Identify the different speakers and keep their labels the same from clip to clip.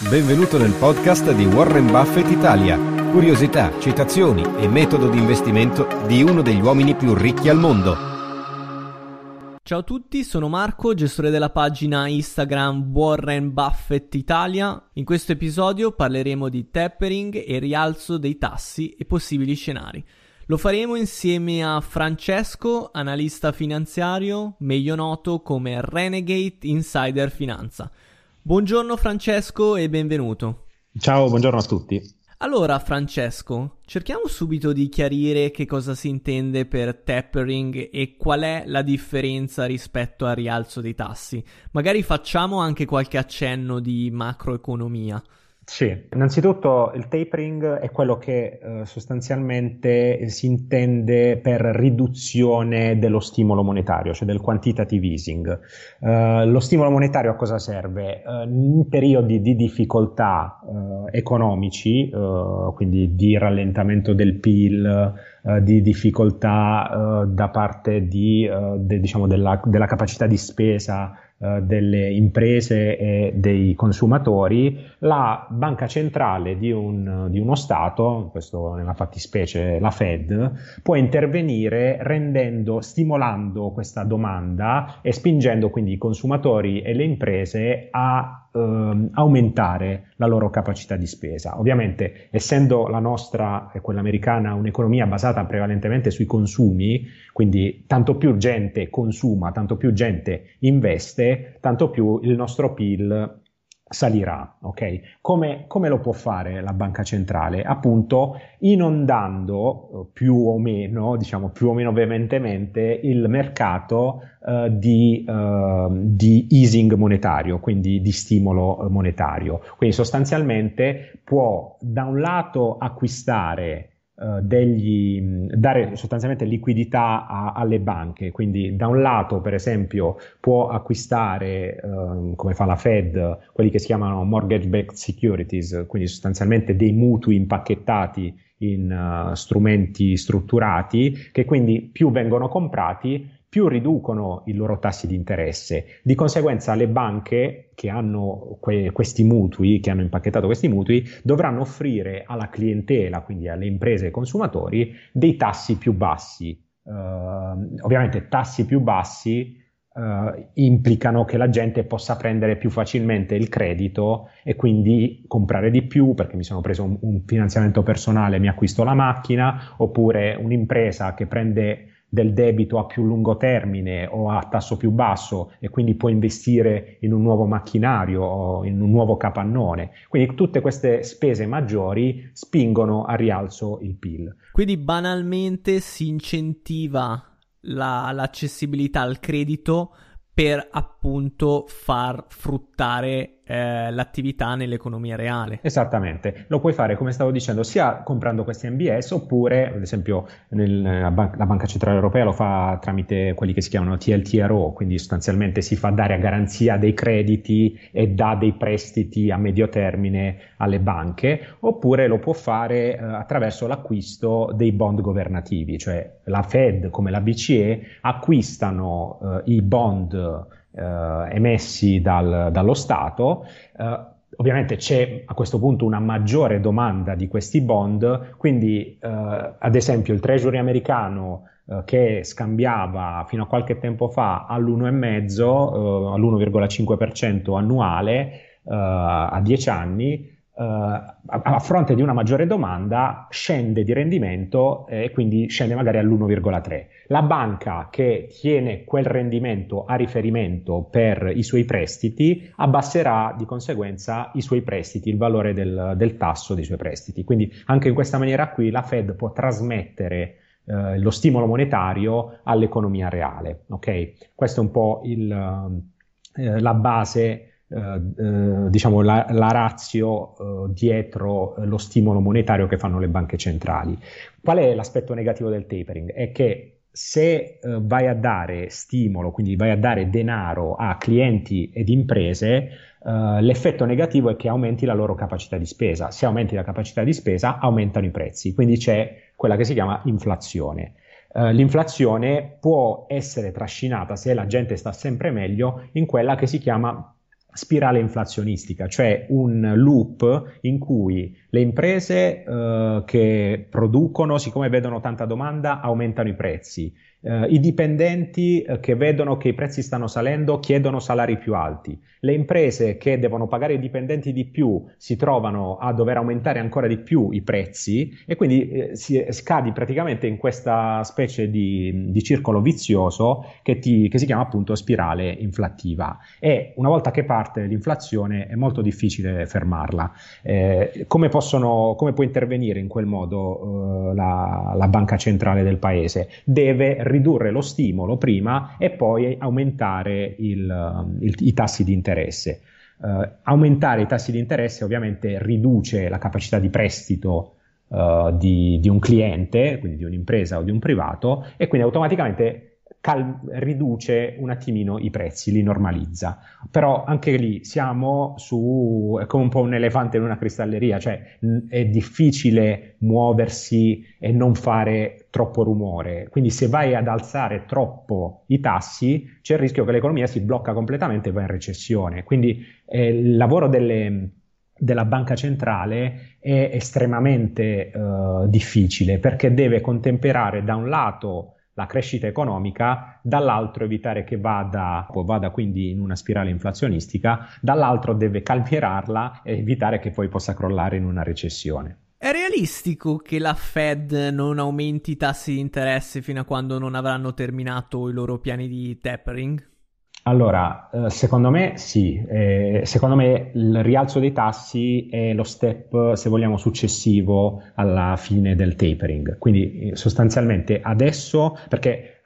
Speaker 1: Benvenuto nel podcast di Warren Buffett Italia. Curiosità, citazioni e metodo di investimento di uno degli uomini più ricchi al mondo.
Speaker 2: Ciao a tutti, sono Marco, gestore della pagina Instagram Warren Buffett Italia. In questo episodio parleremo di tapering e rialzo dei tassi e possibili scenari. Lo faremo insieme a Francesco, analista finanziario, meglio noto come Renegade Insider Finanza. Buongiorno Francesco e benvenuto.
Speaker 3: Ciao, buongiorno a tutti.
Speaker 2: Allora Francesco, cerchiamo subito di chiarire che cosa si intende per tapering e qual è la differenza rispetto al rialzo dei tassi. Magari facciamo anche qualche accenno di macroeconomia.
Speaker 3: Sì, innanzitutto il tapering è quello che eh, sostanzialmente si intende per riduzione dello stimolo monetario, cioè del quantitative easing. Uh, lo stimolo monetario a cosa serve? Uh, in periodi di difficoltà uh, economici, quindi di rallentamento del PIL, di difficoltà da parte di, de, diciamo, della, della capacità di spesa eh, delle imprese e dei consumatori, la banca centrale di, un, di uno Stato, questo nella fattispecie la Fed, può intervenire rendendo, stimolando questa domanda e spingendo quindi i consumatori e le imprese a ehm, aumentare la loro capacità di spesa. Ovviamente, essendo la nostra e quella americana un'economia basata prevalentemente sui consumi, quindi tanto più gente consuma, tanto più gente investe, tanto più il nostro PIL salirà, ok? Come, come, lo può fare la banca centrale? Appunto inondando eh, più o meno, diciamo più o meno veementemente il mercato uh, di, uh, di, easing monetario, quindi di stimolo monetario. Quindi sostanzialmente può da un lato acquistare degli, dare sostanzialmente liquidità a, alle banche, quindi da un lato per esempio può acquistare uh, come fa la Fed quelli che si chiamano mortgage backed securities, quindi sostanzialmente dei mutui impacchettati in uh, strumenti strutturati che quindi più vengono comprati più riducono i loro tassi di interesse. Di conseguenza le banche che hanno que- questi mutui, che hanno impacchettato questi mutui, dovranno offrire alla clientela, quindi alle imprese e ai consumatori, dei tassi più bassi. Uh, ovviamente tassi più bassi uh, implicano che la gente possa prendere più facilmente il credito e quindi comprare di più perché mi sono preso un, un finanziamento personale, e mi acquisto la macchina, oppure un'impresa che prende del debito a più lungo termine o a tasso più basso e quindi può investire in un nuovo macchinario o in un nuovo capannone. Quindi tutte queste spese maggiori spingono a rialzo il PIL.
Speaker 2: Quindi banalmente si incentiva la, l'accessibilità al credito per appunto far fruttare eh, l'attività nell'economia reale.
Speaker 3: Esattamente, lo puoi fare come stavo dicendo sia comprando questi MBS oppure ad esempio nel, la, ban- la, Banca Centrale Europea lo fa tramite quelli che si chiamano TLTRO, quindi sostanzialmente si fa dare a garanzia dei crediti e dà dei prestiti a medio termine alle banche oppure lo può fare eh, attraverso l'acquisto dei bond governativi, cioè la Fed come la BCE acquistano eh, i bond emessi dal, dallo Stato. Eh, ovviamente c'è a questo punto una maggiore domanda di questi bond, quindi eh, ad esempio il Treasury americano eh, che scambiava fino a qualche tempo fa all'1,5, uh, all'1,5% annuale uh, a 10 anni, Uh, a, fronte di una maggiore domanda scende di rendimento e quindi scende magari all'1,3. La banca che tiene quel rendimento a riferimento per i suoi prestiti abbasserà di conseguenza i suoi prestiti, il valore del, del tasso dei suoi prestiti. Quindi anche in questa maniera qui la Fed può trasmettere uh, lo stimolo monetario all'economia reale. Okay? Questa è un po' il, uh, la base eh, diciamo la, la razio eh, dietro lo stimolo monetario che fanno le banche centrali. Qual è l'aspetto negativo del tapering? È che se uh, vai a dare stimolo, quindi vai a dare denaro a clienti ed imprese, uh, l'effetto negativo è che aumenti la loro capacità di spesa. Se aumenti la capacità di spesa, aumentano i prezzi, quindi c'è quella che si chiama inflazione. L'inflazione può essere trascinata, se la gente sta sempre meglio, in quella che si chiama spirale inflazionistica, cioè un loop in cui le imprese eh, che producono, siccome vedono tanta domanda, aumentano i prezzi. Eh, I dipendenti eh, che vedono che i prezzi stanno salendo chiedono salari più alti. Le imprese che devono pagare i dipendenti di più si trovano a dover aumentare ancora di più i prezzi e quindi eh, si scadi praticamente in questa specie di, di circolo vizioso che, ti, che si chiama appunto spirale inflattiva. E una volta che parte l'inflazione è molto difficile fermarla. Eh, come, possono, come può intervenire in quel modo eh, la, la banca centrale del paese? Deve ridurre lo stimolo prima e poi aumentare il, il, i tassi di interesse. Uh, aumentare i tassi di interesse ovviamente riduce la capacità di prestito uh, di, di, un cliente, quindi di un'impresa o di un privato, e quindi automaticamente cal- riduce un attimino i prezzi, li normalizza. Però anche lì siamo su, è come un po' un elefante in una cristalleria, cioè n- è difficile muoversi e non fare troppo rumore. Quindi se vai ad alzare troppo i tassi, c'è il rischio che l'economia si blocca completamente e va in recessione. Quindi eh, il lavoro delle della banca centrale è estremamente uh, difficile perché deve contemperare da un lato la crescita economica, dall'altro evitare che vada, vada quindi in una spirale inflazionistica, dall'altro deve calmierarla e evitare che poi possa crollare in una recessione.
Speaker 2: È realistico che la Fed non aumenti i tassi di interesse fino a quando non avranno terminato i loro piani di tapering?
Speaker 3: Allora, eh, secondo me sì, eh, secondo me il rialzo dei tassi è lo step, se vogliamo, successivo alla fine del tapering. Quindi eh, sostanzialmente adesso, perché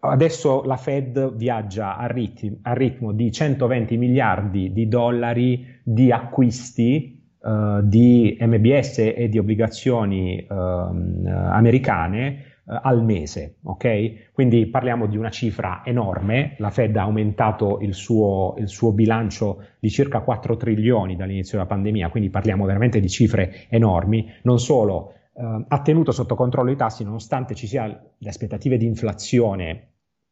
Speaker 3: adesso la Fed viaggia a, ritmi, a ritmo di 120 miliardi di dollari di acquisti Uh, di MBS e di obbligazioni uh, americane eh, al mese, ok? Quindi parliamo di una cifra enorme, la Fed ha aumentato il suo, il suo bilancio di circa 4 trilioni dall'inizio della pandemia, quindi parliamo veramente di cifre enormi, non solo eh, ha tenuto sotto controllo i tassi nonostante ci siano le aspettative di inflazione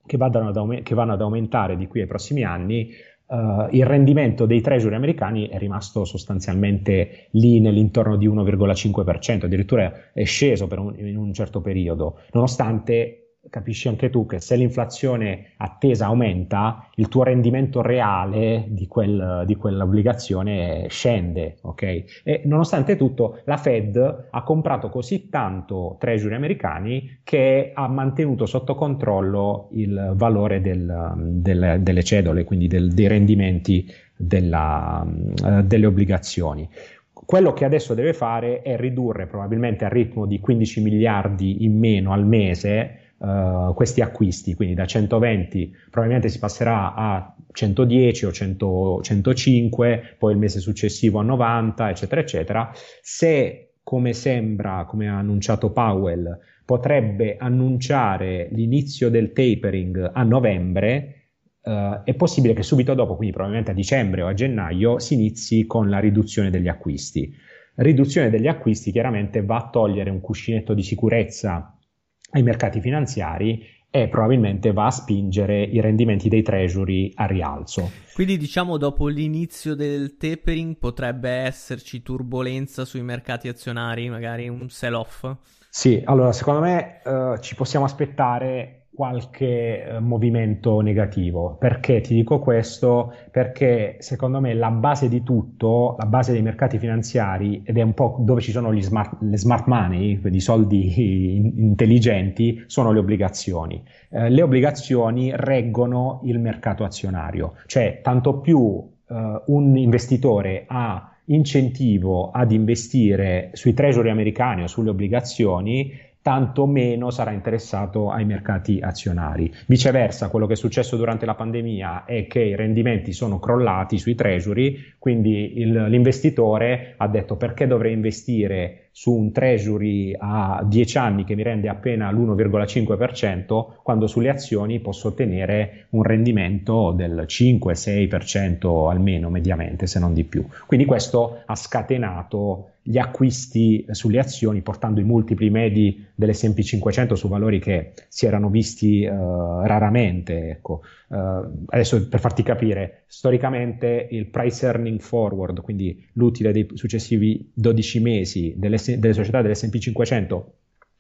Speaker 3: che, ad, che vanno ad aumentare di qui ai prossimi anni, Uh, il rendimento dei treasury americani è rimasto sostanzialmente lì nell'intorno di 1,5%, addirittura è sceso un, in un certo periodo, nonostante capisci anche tu che se l'inflazione attesa aumenta, il tuo rendimento reale di, quel, di quell'obbligazione scende, ok? E nonostante tutto, la Fed ha comprato così tanto treasury americani che ha mantenuto sotto controllo il valore del, del, delle cedole, quindi del, dei rendimenti della, uh, delle obbligazioni. Quello che adesso deve fare è ridurre probabilmente al ritmo di 15 miliardi in meno al mese uh, questi acquisti, quindi da 120 probabilmente si passerà a 110 o 100, 105, poi il mese successivo a 90, eccetera, eccetera. Se, come sembra, come ha annunciato Powell, potrebbe annunciare l'inizio del tapering a novembre, Uh, è possibile che subito dopo, quindi probabilmente a dicembre o a gennaio, si inizi con la riduzione degli acquisti. Riduzione degli acquisti chiaramente va a togliere un cuscinetto di sicurezza ai mercati finanziari e probabilmente va a spingere i rendimenti dei treasury a rialzo.
Speaker 2: Quindi diciamo dopo l'inizio del tapering potrebbe esserci turbolenza sui mercati azionari, magari un sell-off?
Speaker 3: Sì, allora secondo me uh, ci possiamo aspettare qualche eh, movimento negativo. Perché ti dico questo? Perché secondo me la base di tutto, la base dei mercati finanziari, ed è un po' dove ci sono smart, le smart money, quindi i soldi intelligenti, sono le obbligazioni. Eh, le obbligazioni reggono il mercato azionario, cioè tanto più eh, un investitore ha incentivo ad investire sui treasury americani o sulle obbligazioni, tanto meno sarà interessato ai mercati azionari. Viceversa, quello che è successo durante la pandemia è che i rendimenti sono crollati sui treasury, quindi il, l'investitore ha detto perché dovrei investire su un treasury a 10 anni che mi rende appena l'1,5% quando sulle azioni posso ottenere un rendimento del 5-6% almeno mediamente, se non di più. Quindi questo ha scatenato gli acquisti sulle azioni portando i multipli medi dell'S&P 500 su valori che si erano visti uh, raramente. Ecco. Uh, adesso per farti capire, storicamente il price earning forward, quindi l'utile dei successivi 12 mesi delle, delle società dell'S&P 500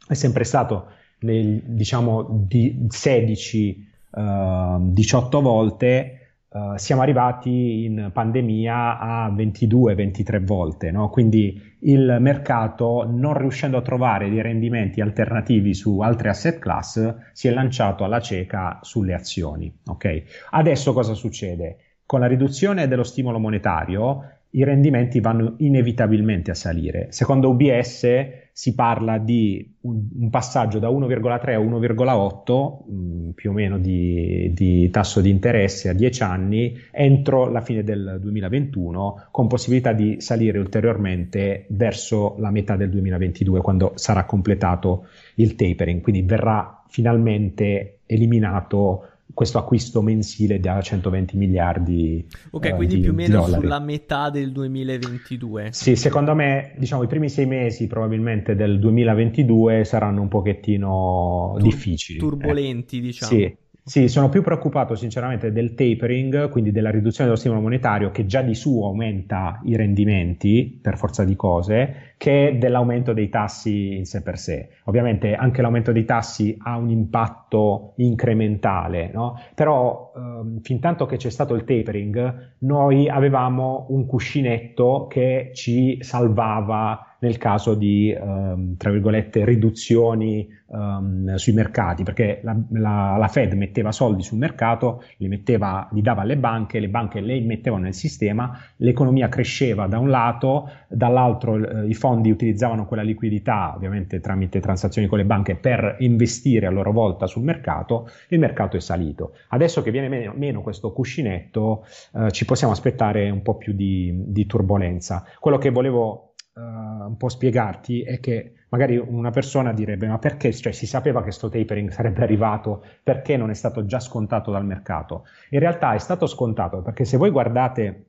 Speaker 3: è sempre stato nel, diciamo di 16 uh, 18 volte Uh, siamo arrivati in pandemia a 22-23 volte, no? quindi il mercato, non riuscendo a trovare dei rendimenti alternativi su altre asset class, si è lanciato alla cieca sulle azioni. Okay? Adesso cosa succede? Con la riduzione dello stimolo monetario, i rendimenti vanno inevitabilmente a salire. Secondo UBS si parla di un, un passaggio da 1,3 a 1,8 mh, mm, più o meno di, di, tasso di interesse a 10 anni entro la fine del 2021 con possibilità di salire ulteriormente verso la metà del 2022 quando sarà completato il tapering, quindi verrà finalmente eliminato questo acquisto mensile da 120 miliardi.
Speaker 2: Ok, uh, quindi di, più o meno sulla metà del 2022.
Speaker 3: Sì, secondo me, diciamo, i primi sei mesi probabilmente del 2022 saranno un pochettino Tur- difficili.
Speaker 2: Turbolenti,
Speaker 3: eh.
Speaker 2: diciamo.
Speaker 3: Sì, sì, sono più preoccupato sinceramente del tapering, quindi della riduzione dello stimolo monetario che già di suo aumenta i rendimenti per forza di cose, che dell'aumento dei tassi in sé per sé. Ovviamente anche l'aumento dei tassi ha un impatto incrementale, no? però ehm, fin tanto che c'è stato il tapering, noi avevamo un cuscinetto che ci salvava nel caso di, um, tra virgolette, riduzioni um, sui mercati, perché la, la, la, Fed metteva soldi sul mercato, li, metteva, li dava alle banche, le banche le mettevano nel sistema, l'economia cresceva da un lato, dall'altro eh, i fondi utilizzavano quella liquidità, ovviamente tramite transazioni con le banche, per investire a loro volta sul mercato, il mercato è salito. Adesso che viene meno, meno questo cuscinetto, eh, ci possiamo aspettare un po' più di, di turbolenza. Quello che volevo uh, un po' spiegarti è che magari una persona direbbe ma perché cioè, si sapeva che questo tapering sarebbe arrivato, perché non è stato già scontato dal mercato? In realtà è stato scontato perché se voi guardate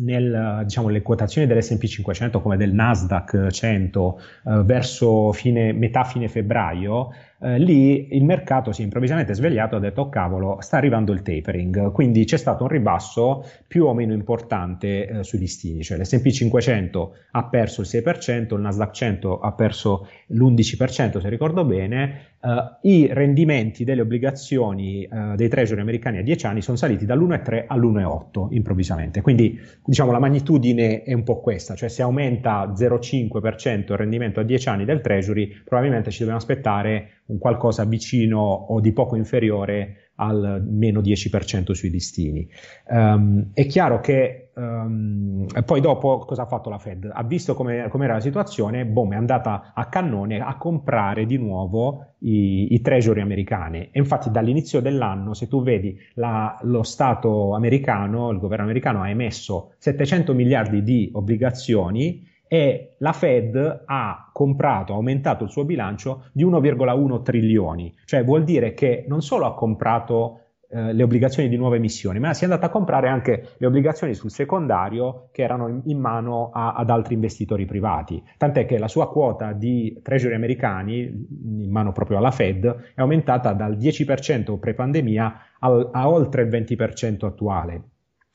Speaker 3: nel, diciamo, le quotazioni dell'S&P 500 come del Nasdaq 100 eh, verso fine, metà fine febbraio eh, lì il mercato si è improvvisamente svegliato e ha detto oh cavolo sta arrivando il tapering quindi c'è stato un ribasso più o meno importante eh, sui listini cioè l'S&P 500 ha perso il 6% il Nasdaq 100 ha perso l'11% se ricordo bene Uh, i rendimenti delle obbligazioni uh, dei treasury americani a 10 anni sono saliti dall'1,3 all'1,8 improvvisamente. Quindi diciamo la magnitudine è un po' questa, cioè se aumenta 0,5% il rendimento a 10 anni del treasury, probabilmente ci dobbiamo aspettare un qualcosa vicino o di poco inferiore al meno 10% sui listini. Um, è chiaro che um, poi dopo cosa ha fatto la Fed? Ha visto come era la situazione, boom, è andata a cannone a comprare di nuovo i, i treasury americane e infatti dall'inizio dell'anno, se tu vedi la, lo Stato americano, il governo americano ha emesso 700 miliardi di obbligazioni e la Fed ha comprato, ha aumentato il suo bilancio di 1,1 trilioni, cioè vuol dire che non solo ha comprato eh, le obbligazioni di nuove emissioni, ma si è andata a comprare anche le obbligazioni sul secondario che erano in, in mano a, ad altri investitori privati. Tant'è che la sua quota di treasury americani, in mano proprio alla Fed, è aumentata dal 10% pre-pandemia al, a oltre il 20% attuale.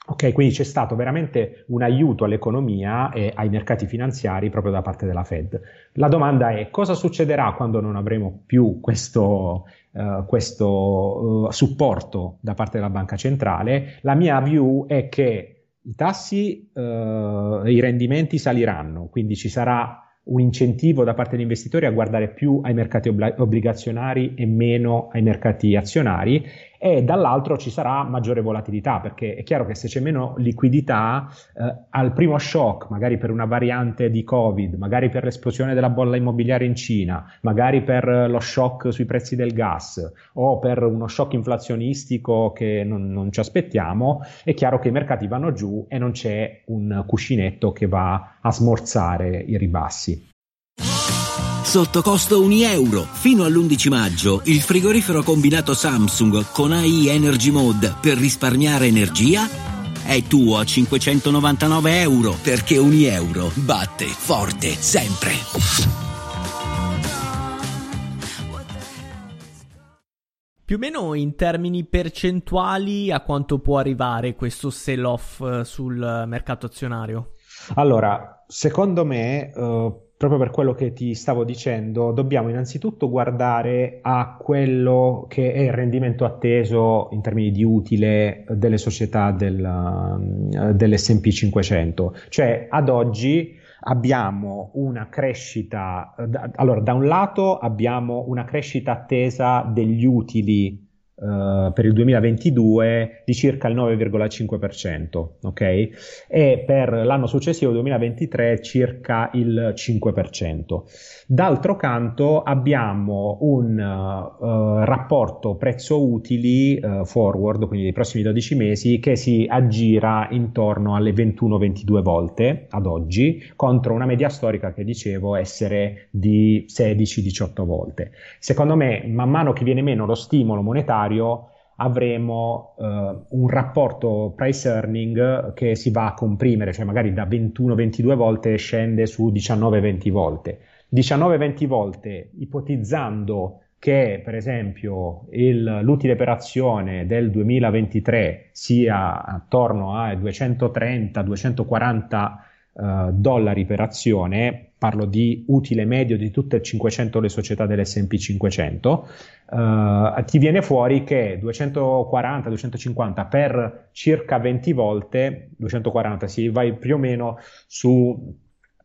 Speaker 3: Ok, quindi c'è stato veramente un aiuto all'economia e ai mercati finanziari proprio da parte della Fed. La domanda è cosa succederà quando non avremo più questo, uh, questo uh, supporto da parte della banca centrale? La mia view è che i tassi, uh, i rendimenti saliranno, quindi ci sarà un incentivo da parte degli investitori a guardare più ai mercati obbligazionari e meno ai mercati azionari e dall'altro ci sarà maggiore volatilità perché è chiaro che se c'è meno liquidità eh, al primo shock, magari per una variante di Covid, magari per l'esplosione della bolla immobiliare in Cina, magari per lo shock sui prezzi del gas o per uno shock inflazionistico che non, non ci aspettiamo, è chiaro che i mercati vanno giù e non c'è un cuscinetto che va a smorzare i ribassi.
Speaker 4: Sotto costo 1 euro. Fino all'11 maggio il frigorifero combinato Samsung con AI Energy Mode per risparmiare energia è tuo a 599 euro perché ogni euro batte forte sempre.
Speaker 2: Più o meno in termini percentuali a quanto può arrivare questo sell-off eh, sul mercato azionario?
Speaker 3: Allora, secondo me, uh, proprio per quello che ti stavo dicendo, dobbiamo innanzitutto guardare a quello che è il rendimento atteso in termini di utile delle società del, uh, dell'SP 500. Cioè, ad oggi abbiamo una crescita, allora da un lato abbiamo una crescita attesa degli utili Uh, per il 2022 di circa il 9,5%, ok? E per l'anno successivo, 2023, circa il 5%. D'altro canto abbiamo un uh, rapporto prezzo-utili uh, forward, quindi dei prossimi 12 mesi, che si aggira intorno alle 21-22 volte ad oggi, contro una media storica che dicevo essere di 16-18 volte. Secondo me, man mano che viene meno lo stimolo monetario, necessario avremo uh, un rapporto price earning che si va a comprimere, cioè magari da 21-22 volte scende su 19-20 volte. 19-20 volte ipotizzando che per esempio il, l'utile per azione del 2023 sia attorno a 230-240 uh, dollari per azione, parlo di utile medio di tutte e 500 le società dell'S&P 500, uh, ti viene fuori che 240-250 per circa 20 volte, 240 si vai più o meno su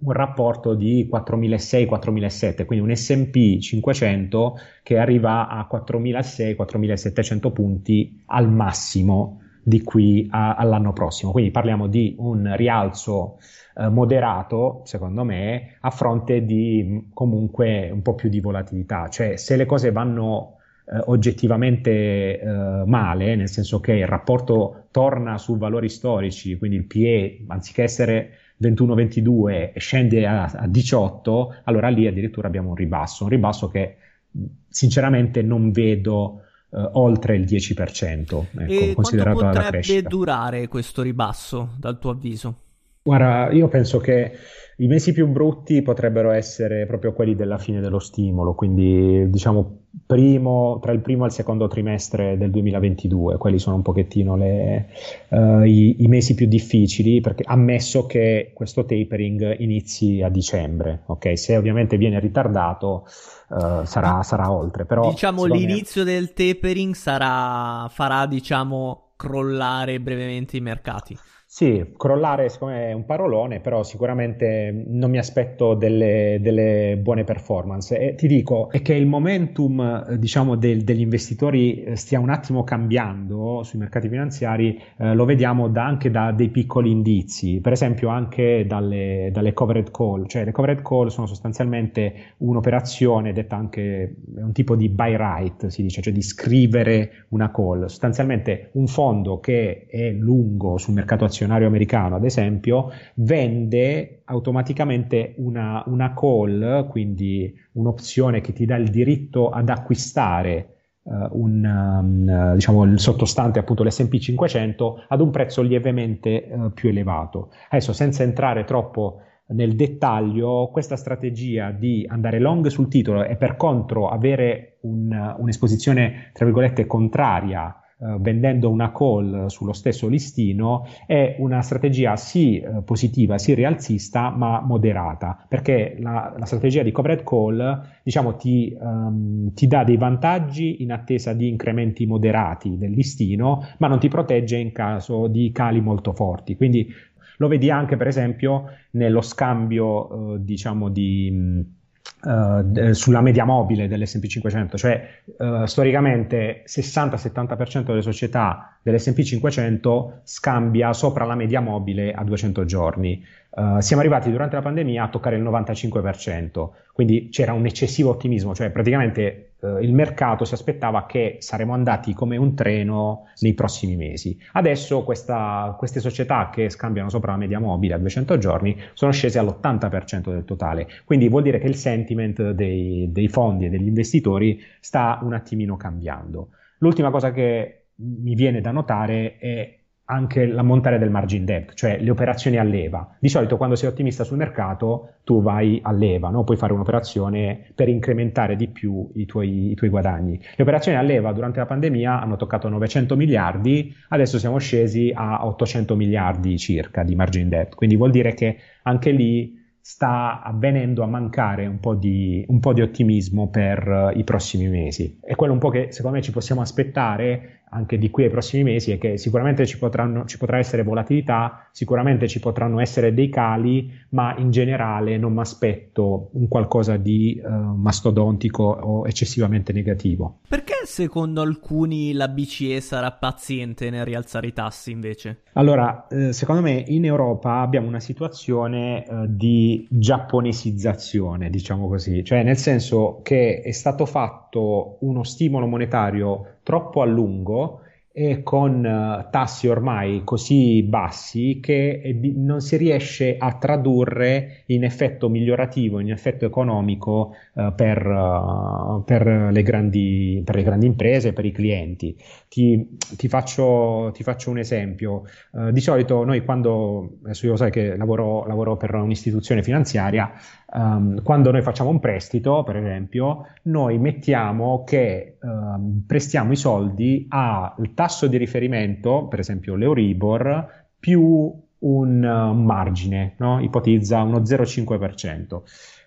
Speaker 3: un rapporto di 4.600-4.700, quindi un S&P 500 che arriva a 4.600-4.700 punti al massimo di qui a, all'anno prossimo. Quindi parliamo di un rialzo eh, moderato, secondo me, a fronte di mm, comunque un po' più di volatilità. Cioè, se le cose vanno eh, oggettivamente eh, male, nel senso che il rapporto torna su valori storici, quindi il PE, anziché essere 21-22 scende a, a 18, allora lì addirittura abbiamo un ribasso, un ribasso che mm, sinceramente non vedo Uh, oltre il 10%, ecco,
Speaker 2: e
Speaker 3: considerato
Speaker 2: quanto
Speaker 3: la crescita.
Speaker 2: potrebbe durare questo ribasso dal tuo avviso?
Speaker 3: Guarda, io penso che i mesi più brutti potrebbero essere proprio quelli della fine dello stimolo, quindi diciamo primo, tra il primo e il secondo trimestre del 2022, quelli sono un pochettino le, uh, i, i, mesi più difficili, perché ammesso che questo tapering inizi a dicembre, ok? Se ovviamente viene ritardato uh, sarà, sarà, oltre, però...
Speaker 2: Diciamo l'inizio me... del tapering sarà, farà, diciamo, crollare brevemente i mercati.
Speaker 3: Sì, crollare secondo me è un parolone, però sicuramente non mi aspetto delle, delle buone performance. E ti dico, è che il momentum diciamo, del, degli investitori eh, stia un attimo cambiando sui mercati finanziari, eh, lo vediamo da, anche da dei piccoli indizi, per esempio anche dalle, dalle covered call. Cioè le covered call sono sostanzialmente un'operazione detta anche un tipo di buy right, si dice, cioè di scrivere una call. Sostanzialmente un fondo che è lungo sul mercato azionario azionario americano, ad esempio, vende automaticamente una, una call, quindi un'opzione che ti dà il diritto ad acquistare Uh, un, um, diciamo, il sottostante appunto l'S&P 500 ad un prezzo lievemente uh, più elevato. Adesso senza entrare troppo nel dettaglio, questa strategia di andare long sul titolo e per contro avere un, un'esposizione tra virgolette contraria vendendo una call sullo stesso listino è una strategia sì eh, positiva, sì rialzista, ma moderata, perché la, la strategia di covered call diciamo, ti, um, ti, dà dei vantaggi in attesa di incrementi moderati del listino, ma non ti protegge in caso di cali molto forti. Quindi lo vedi anche, per esempio, nello scambio, eh, diciamo, di Uh, sulla media mobile dell'SP 500, cioè uh, storicamente 60-70% delle società dell'SP 500 scambia sopra la media mobile a 200 giorni. Uh, siamo arrivati durante la pandemia a toccare il 95%, quindi c'era un eccessivo ottimismo, cioè praticamente il mercato si aspettava che saremmo andati come un treno nei prossimi mesi. Adesso questa, queste società che scambiano sopra la media mobile a 200 giorni sono scese all'80% del totale, quindi vuol dire che il sentiment dei, dei fondi e degli investitori sta un attimino cambiando. L'ultima cosa che mi viene da notare è anche l'ammontare del margin debt, cioè le operazioni a leva. Di solito quando sei ottimista sul mercato tu vai a leva, no? puoi fare un'operazione per incrementare di più i tuoi, i tuoi, guadagni. Le operazioni a leva durante la pandemia hanno toccato 900 miliardi, adesso siamo scesi a 800 miliardi circa di margin debt, quindi vuol dire che anche lì sta avvenendo a mancare un po' di, un po di ottimismo per uh, i prossimi mesi. E quello un po' che secondo me ci possiamo aspettare anche di qui ai prossimi mesi è che sicuramente ci, potranno, ci potrà essere volatilità, sicuramente ci potranno essere dei cali, ma in generale non mi aspetto un qualcosa di uh, mastodontico o eccessivamente negativo.
Speaker 2: Perché secondo alcuni la BCE sarà paziente nel rialzare i tassi invece?
Speaker 3: Allora, eh, secondo me in Europa abbiamo una situazione eh, di giapponesizzazione, diciamo così, cioè nel senso che è stato fatto uno stimolo monetario troppo a lungo e con uh, tassi ormai così bassi che eh, non si riesce a tradurre in effetto migliorativo, in effetto economico uh, per, uh, per, le grandi, per, le grandi, imprese, per i clienti. Ti, ti, faccio, ti faccio, un esempio. di solito noi quando, adesso io sai che lavoro, lavoro per un'istituzione finanziaria, um, quando noi facciamo un prestito, per esempio, noi mettiamo che um, prestiamo i soldi al tasso di riferimento, per esempio l'Euribor, più un uh, margine, no? ipotizza uno 0,5%.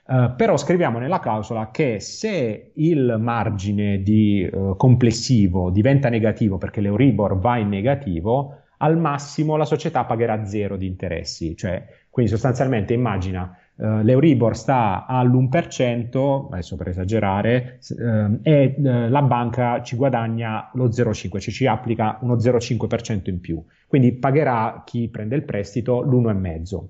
Speaker 3: Uh, però scriviamo nella clausola che se il margine di, uh, complessivo diventa negativo perché l'Euribor va in negativo, al massimo la società pagherà zero di interessi. Cioè, quindi sostanzialmente immagina Uh, L'Euribor sta all'1%, adesso per esagerare, uh, e uh, la banca ci guadagna lo 0,5%, cioè ci applica uno 0,5% in più. Quindi pagherà chi prende il prestito l'1,5%.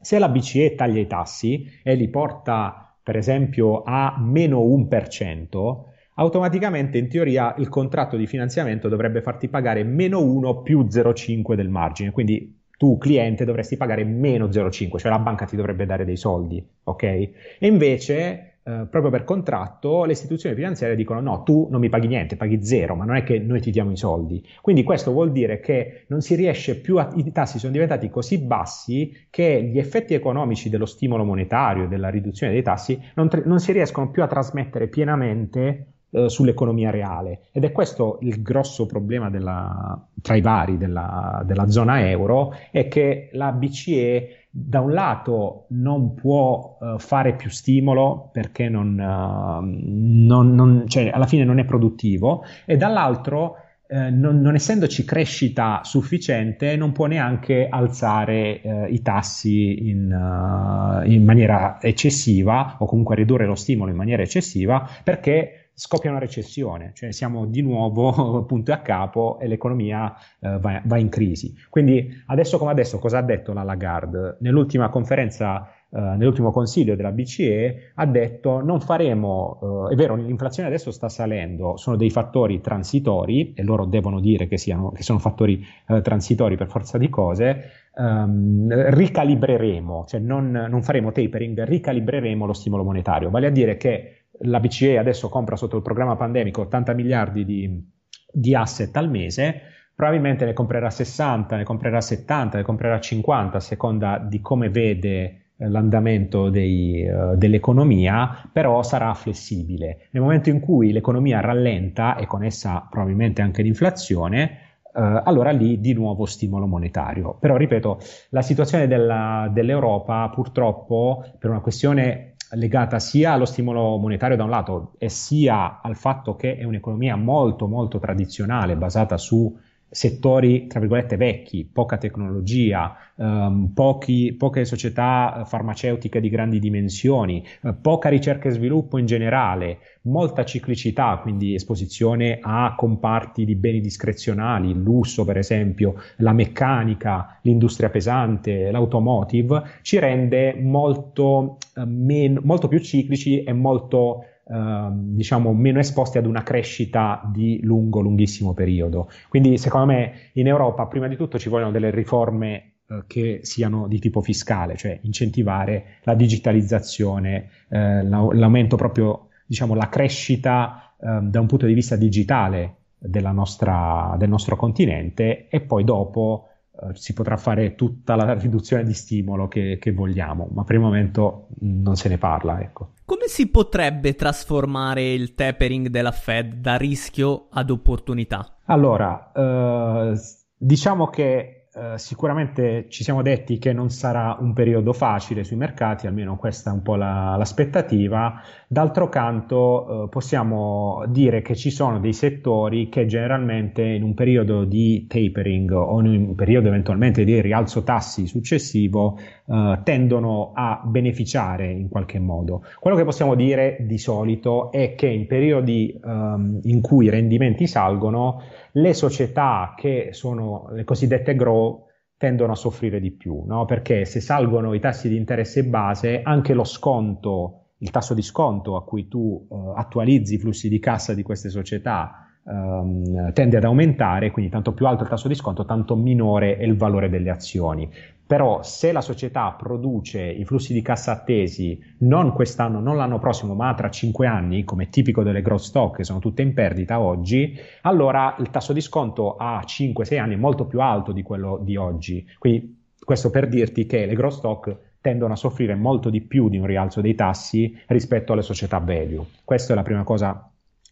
Speaker 3: Se la BCE taglia i tassi e li porta, per esempio, a meno 1%, automaticamente in teoria il contratto di finanziamento dovrebbe farti pagare meno 1 più 0,5 del margine. Quindi tu cliente dovresti pagare meno 0,5, cioè la banca ti dovrebbe dare dei soldi, ok? E invece, eh, proprio per contratto, le istituzioni finanziarie dicono no, tu non mi paghi niente, paghi zero, ma non è che noi ti diamo i soldi. Quindi questo vuol dire che non si riesce più, a, i tassi sono diventati così bassi che gli effetti economici dello stimolo monetario, della riduzione dei tassi, non, non si riescono più a trasmettere pienamente eh, sull'economia reale. Ed è questo il grosso problema della, tra i vari della, della zona euro, è che la BCE da un lato non può uh, fare più stimolo perché non, uh, non, non, cioè, alla fine non è produttivo e dall'altro eh, non, non, essendoci crescita sufficiente, non può neanche alzare eh, i tassi in, uh, in, maniera eccessiva o comunque ridurre lo stimolo in maniera eccessiva perché scoppia una recessione, cioè siamo di nuovo punto a capo e l'economia eh, va, va, in crisi. Quindi adesso come adesso cosa ha detto la Lagarde? Nell'ultima conferenza, eh, nell'ultimo consiglio della BCE ha detto non faremo, eh, è vero l'inflazione adesso sta salendo, sono dei fattori transitori e loro devono dire che, siano, che sono fattori eh, transitori per forza di cose, Um, ricalibreremo, cioè non, non, faremo tapering, ricalibreremo lo stimolo monetario, vale a dire che la BCE adesso compra sotto il programma pandemico 80 miliardi di, di asset al mese, probabilmente ne comprerà 60, ne comprerà 70, ne comprerà 50 a seconda di come vede eh, l'andamento dei, uh, dell'economia, però sarà flessibile. Nel momento in cui l'economia rallenta e con essa probabilmente anche l'inflazione, Uh, allora lì di nuovo stimolo monetario. Però ripeto, la situazione della, dell'Europa purtroppo per una questione legata sia allo stimolo monetario da un lato e sia al fatto che è un'economia molto molto tradizionale basata su settori, tra virgolette, vecchi, poca tecnologia, ehm, pochi, poche società farmaceutiche di grandi dimensioni, eh, poca ricerca e sviluppo in generale, molta ciclicità, quindi esposizione a comparti di beni discrezionali, il lusso per esempio, la meccanica, l'industria pesante, l'automotive, ci rende molto, eh, men- molto più ciclici e molto diciamo meno esposti ad una crescita di lungo, lunghissimo periodo. Quindi secondo me in Europa prima di tutto ci vogliono delle riforme uh, che siano di tipo fiscale, cioè incentivare la digitalizzazione, uh, l'aumento proprio, diciamo, la crescita ehm, da un punto di vista digitale nostra, del nostro continente e poi dopo eh, si potrà fare tutta la riduzione di stimolo che, che vogliamo, ma per il momento non se ne parla. Ecco.
Speaker 2: Come si potrebbe trasformare il tapering della Fed da rischio ad opportunità?
Speaker 3: Allora, eh, diciamo che eh, sicuramente ci siamo detti che non sarà un periodo facile sui mercati, almeno questa è un po' la, l'aspettativa. D'altro canto eh, possiamo dire che ci sono dei settori che generalmente in un periodo di tapering o in un periodo eventualmente di rialzo tassi successivo eh, tendono a beneficiare in qualche modo. Quello che possiamo dire di solito è che in periodi ehm, in cui i rendimenti salgono, le società che sono le cosiddette grow tendono a soffrire di più, no? perché se salgono i tassi di interesse base, anche lo sconto, il tasso di sconto a cui tu uh, attualizzi i flussi di cassa di queste società um, tende ad aumentare, quindi tanto più alto il tasso di sconto, tanto minore è il valore delle azioni. Però se la società produce i flussi di cassa attesi non quest'anno, non l'anno prossimo, ma tra cinque anni, come tipico delle growth stock che sono tutte in perdita oggi, allora il tasso di sconto a 5-6 anni è molto più alto di quello di oggi. Quindi questo per dirti che le growth stock tendono a soffrire molto di più di un rialzo dei tassi rispetto alle società value. Questa è la prima cosa,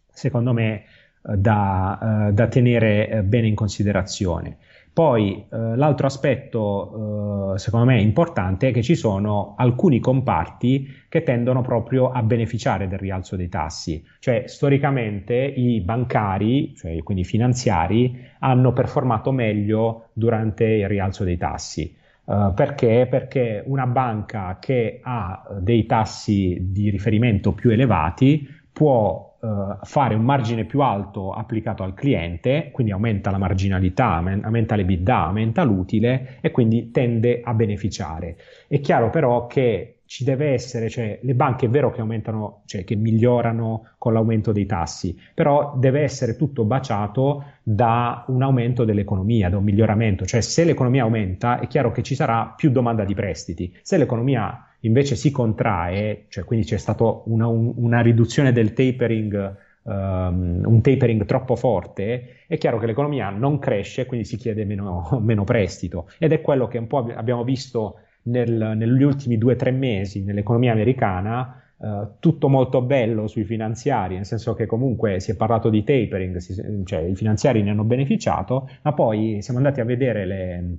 Speaker 3: secondo me, eh, da, uh, da tenere uh, bene in considerazione. Poi eh, l'altro aspetto, eh, secondo me, importante è che ci sono alcuni comparti che tendono proprio a beneficiare del rialzo dei tassi. Cioè, storicamente i bancari, cioè quindi i finanziari, hanno performato meglio durante il rialzo dei tassi. Uh, perché? Perché una banca che ha dei tassi di riferimento più elevati può uh, fare un margine più alto applicato al cliente, quindi aumenta la marginalità, aumenta le bidda, aumenta l'utile e quindi tende a beneficiare. È chiaro però che ci deve essere, cioè le banche è vero che aumentano, cioè che migliorano con l'aumento dei tassi, però deve essere tutto baciato da un aumento dell'economia, da un miglioramento, cioè se l'economia aumenta è chiaro che ci sarà più domanda di prestiti, se l'economia invece si contrae, cioè quindi c'è stata una, un, una, riduzione del tapering, um, un tapering troppo forte, è chiaro che l'economia non cresce, quindi si chiede meno, meno prestito. Ed è quello che un po' abbiamo visto nel, negli ultimi due o tre mesi nell'economia americana. Uh, tutto molto bello sui finanziari, nel senso che comunque si è parlato di tapering, si, cioè i finanziari ne hanno beneficiato, ma poi siamo andati a vedere le,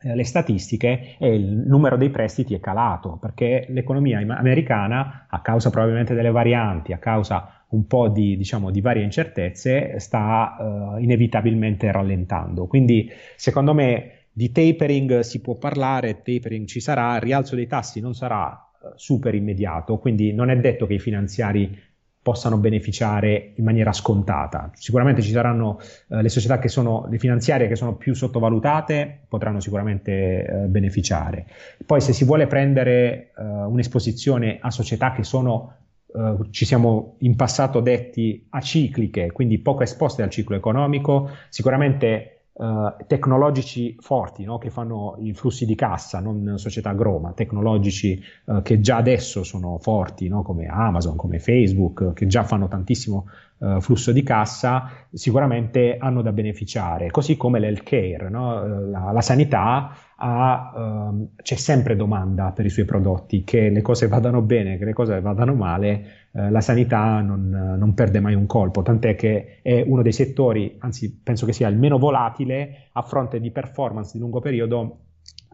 Speaker 3: eh, le statistiche e il numero dei prestiti è calato perché l'economia americana, a causa probabilmente delle varianti, a causa un po' di, diciamo, di varie incertezze, sta uh, inevitabilmente rallentando. Quindi, secondo me, di tapering si può parlare, tapering ci sarà, il rialzo dei tassi non sarà uh, super immediato, quindi non è detto che i finanziari possano beneficiare in maniera scontata. Sicuramente ci saranno eh, le società che sono, le finanziarie che sono più sottovalutate, potranno sicuramente eh, beneficiare. Poi se si vuole prendere eh, un'esposizione a società che sono Uh, ci siamo in passato detti acicliche, quindi poco esposte al ciclo economico, sicuramente Uh, tecnologici forti no? che fanno i flussi di cassa, non società groma, tecnologici uh, che già adesso sono forti, no? come Amazon, come Facebook, che già fanno tantissimo uh, flusso di cassa, sicuramente hanno da beneficiare, così come l'healthcare, no? la, la, sanità ha, ehm, c'è sempre domanda per i suoi prodotti, che le cose vadano bene, che le cose vadano male, eh, la sanità non, non, perde mai un colpo, tant'è che è uno dei settori, anzi penso che sia il meno volatile a fronte di performance di lungo periodo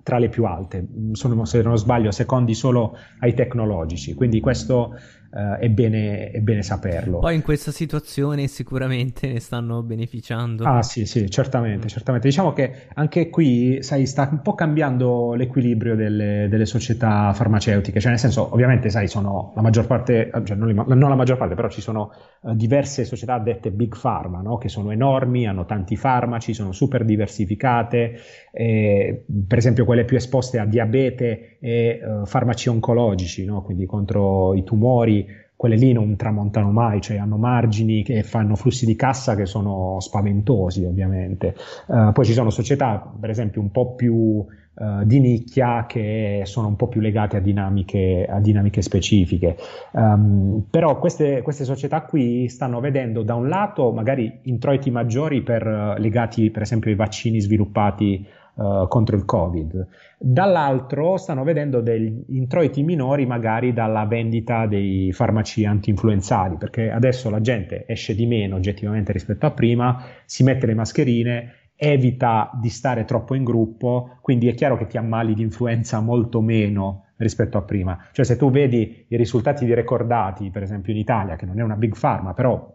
Speaker 3: tra le più alte, sono se non sbaglio secondi solo ai tecnologici, quindi questo uh, è, bene, è, bene, saperlo.
Speaker 2: Poi in questa situazione sicuramente ne stanno beneficiando.
Speaker 3: Ah sì, sì, certamente, certamente. Diciamo che anche qui, sai, sta un po' cambiando l'equilibrio delle, delle società farmaceutiche, cioè nel senso, ovviamente, sai, sono la maggior parte, cioè non, non la maggior parte, però ci sono uh, diverse società dette big pharma, no? che sono enormi, hanno tanti farmaci, sono super diversificate, eh, per esempio quelle più esposte a diabete e uh, farmaci oncologici, no? quindi contro i tumori, quelle lì non tramontano mai, cioè hanno margini che fanno flussi di cassa che sono spaventosi ovviamente. Uh, poi ci sono società, per esempio, un po' più uh, di nicchia che sono un po' più legate a dinamiche, a dinamiche specifiche. Um, però queste, queste, società qui stanno vedendo da un lato magari introiti maggiori per, uh, legati per esempio ai vaccini sviluppati uh, contro il Covid, dall'altro stanno vedendo degli introiti minori magari dalla vendita dei farmaci anti-influenzali, perché adesso la gente esce di meno oggettivamente rispetto a prima, si mette le mascherine evita di stare troppo in gruppo, quindi è chiaro che ti ammali di influenza molto meno rispetto a prima. Cioè se tu vedi i risultati di ricordati, per esempio in Italia, che non è una big pharma, però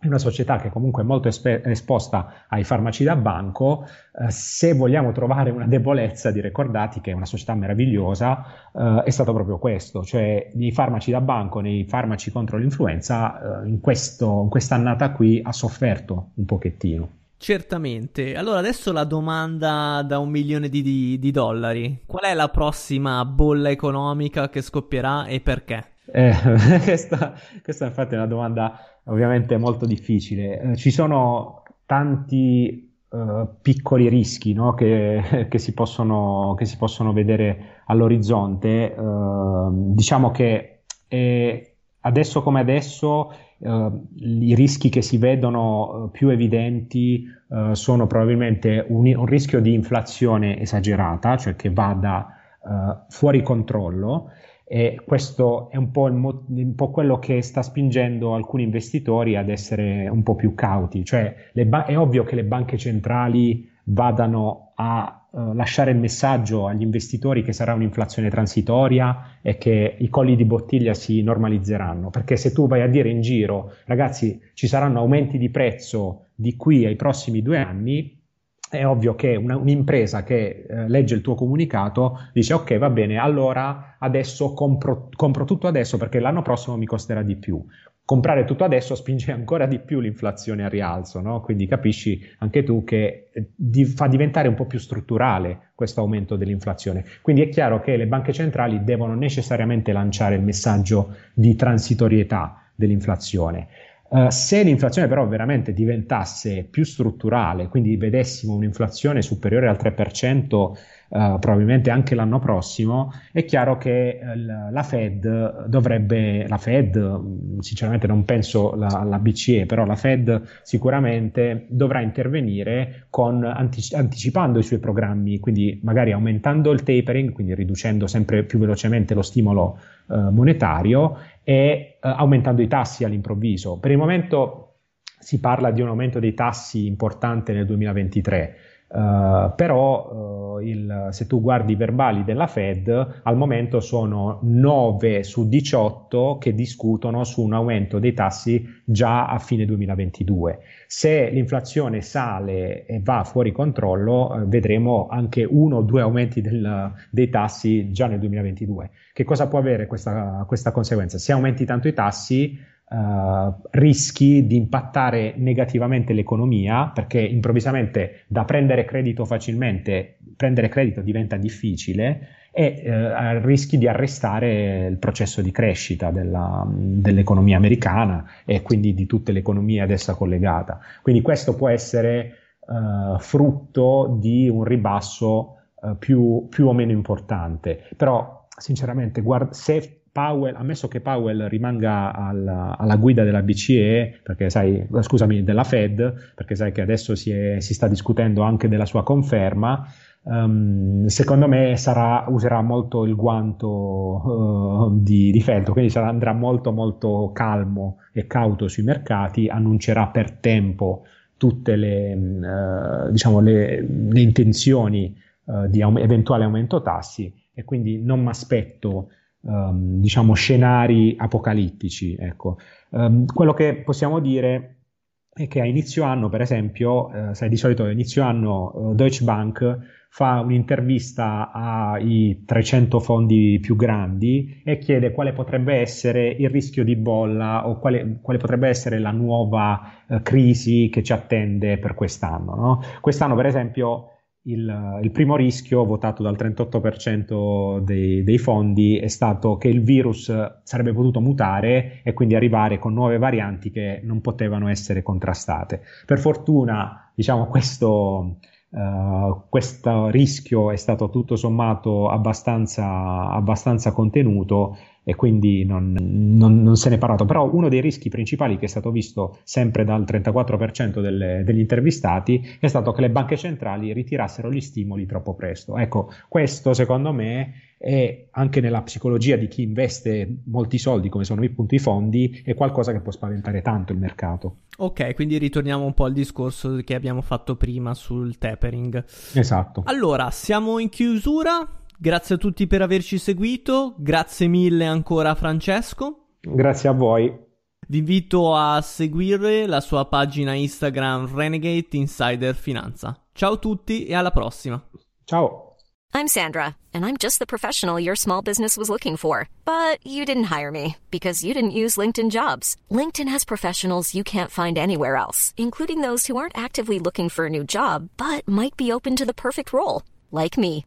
Speaker 3: è una società che comunque è molto espe- esposta ai farmaci da banco, eh, se vogliamo trovare una debolezza di Recordati, che è una società meravigliosa, eh, è stato proprio questo, cioè nei farmaci da banco, nei farmaci contro l'influenza, eh, in, questo, in quest'annata qui ha sofferto un pochettino.
Speaker 2: Certamente. Allora adesso la domanda da un milione di, di, di, dollari. Qual è la prossima bolla economica che scoppierà e perché?
Speaker 3: Eh, questa, questa infatti è una domanda ovviamente molto difficile. Eh, ci sono tanti uh, piccoli rischi no? che, che, si possono, che, si possono, vedere all'orizzonte. Uh, diciamo che eh, adesso come adesso Uh, I rischi che si vedono uh, più evidenti sono probabilmente un, un, rischio di inflazione esagerata, cioè che vada fuori controllo, e questo è un po, mo- un po', quello che sta spingendo alcuni investitori ad essere un po' più cauti. Cioè, ba- è ovvio che le banche centrali vadano a Uh, lasciare il messaggio agli investitori che sarà un'inflazione transitoria e che i colli di bottiglia si normalizzeranno. Perché se tu vai a dire in giro, ragazzi, ci saranno aumenti di prezzo di qui ai prossimi due anni, è ovvio che una, un'impresa che eh, legge il tuo comunicato dice ok va bene allora adesso compro, compro, tutto adesso perché l'anno prossimo mi costerà di più comprare tutto adesso spinge ancora di più l'inflazione a rialzo, no? quindi capisci anche tu che eh, di, fa diventare un po' più strutturale questo aumento dell'inflazione. Quindi è chiaro che le banche centrali devono necessariamente lanciare il messaggio di transitorietà dell'inflazione. Uh, se l'inflazione però veramente diventasse più strutturale, quindi vedessimo un'inflazione superiore al 3%, uh, probabilmente anche l'anno prossimo, è chiaro che uh, la Fed dovrebbe, la Fed, mm, sinceramente non penso la, alla BCE, però la Fed sicuramente dovrà intervenire con, antici- anticipando i suoi programmi, quindi magari aumentando il tapering, quindi riducendo sempre più velocemente lo stimolo uh, monetario e aumentando i tassi all'improvviso. Per il momento si parla di un aumento dei tassi importante nel 2023. Uh, però uh, il, se tu guardi i verbali della Fed, al momento sono 9 su 18 che discutono su un aumento dei tassi già a fine 2022. Se l'inflazione sale e va fuori controllo, uh, vedremo anche uno o due aumenti del, dei tassi già nel 2022. Che cosa può avere questa, questa conseguenza? Se aumenti tanto i tassi, Uh, rischi di impattare negativamente l'economia perché improvvisamente da prendere credito facilmente prendere credito diventa difficile e uh, rischi di arrestare il processo di crescita della, dell'economia americana e quindi di tutte le economie ad essa collegata. Quindi questo può essere uh, frutto di un ribasso più, più, o meno importante. Però sinceramente guard- se Powell, ammesso che Powell rimanga alla, alla, guida della BCE, perché sai, scusami, della Fed, perché sai che adesso si, è, si sta discutendo anche della sua conferma, um, secondo me sarà, userà molto il guanto uh, di, di Fed, quindi sarà, andrà molto molto calmo e cauto sui mercati, annuncerà per tempo tutte le, uh, diciamo, le, le intenzioni uh, di eventuale aumento tassi e quindi non mi aspetto um, diciamo, scenari apocalittici. Ecco. Um, quello che possiamo dire è che a inizio anno, per esempio, eh, sai, di solito a inizio anno eh, Deutsche Bank fa un'intervista ai 300 fondi più grandi e chiede quale potrebbe essere il rischio di bolla o quale, quale potrebbe essere la nuova eh, crisi che ci attende per quest'anno. No? Quest'anno, per esempio, il, il, primo rischio votato dal 38% dei, dei, fondi è stato che il virus sarebbe potuto mutare e quindi arrivare con nuove varianti che non potevano essere contrastate. Per fortuna, diciamo, questo, uh, questo rischio è stato tutto sommato abbastanza, abbastanza contenuto e quindi non, non, non, se ne è parlato. Però uno dei rischi principali che è stato visto sempre dal 34% delle, degli intervistati è stato che le banche centrali ritirassero gli stimoli troppo presto. Ecco, questo secondo me è anche nella psicologia di chi investe molti soldi, come sono appunto i fondi, è qualcosa che può spaventare tanto il mercato.
Speaker 2: Ok, quindi ritorniamo un po' al discorso che abbiamo fatto prima sul tapering.
Speaker 3: Esatto.
Speaker 2: Allora, siamo in chiusura. Grazie a tutti per averci seguito, grazie mille ancora a Francesco.
Speaker 3: Grazie a voi.
Speaker 2: Vi invito a seguire la sua pagina Instagram Renegade Insider Finanza. Ciao a tutti e alla prossima.
Speaker 3: Ciao.
Speaker 5: I'm Sandra, and I'm just the professional your small business was looking for. But you didn't hire me because you didn't use LinkedIn jobs. LinkedIn has professionals you can't find anywhere else, including those who aren't actively looking for a new job but might be open to the perfect role, like me.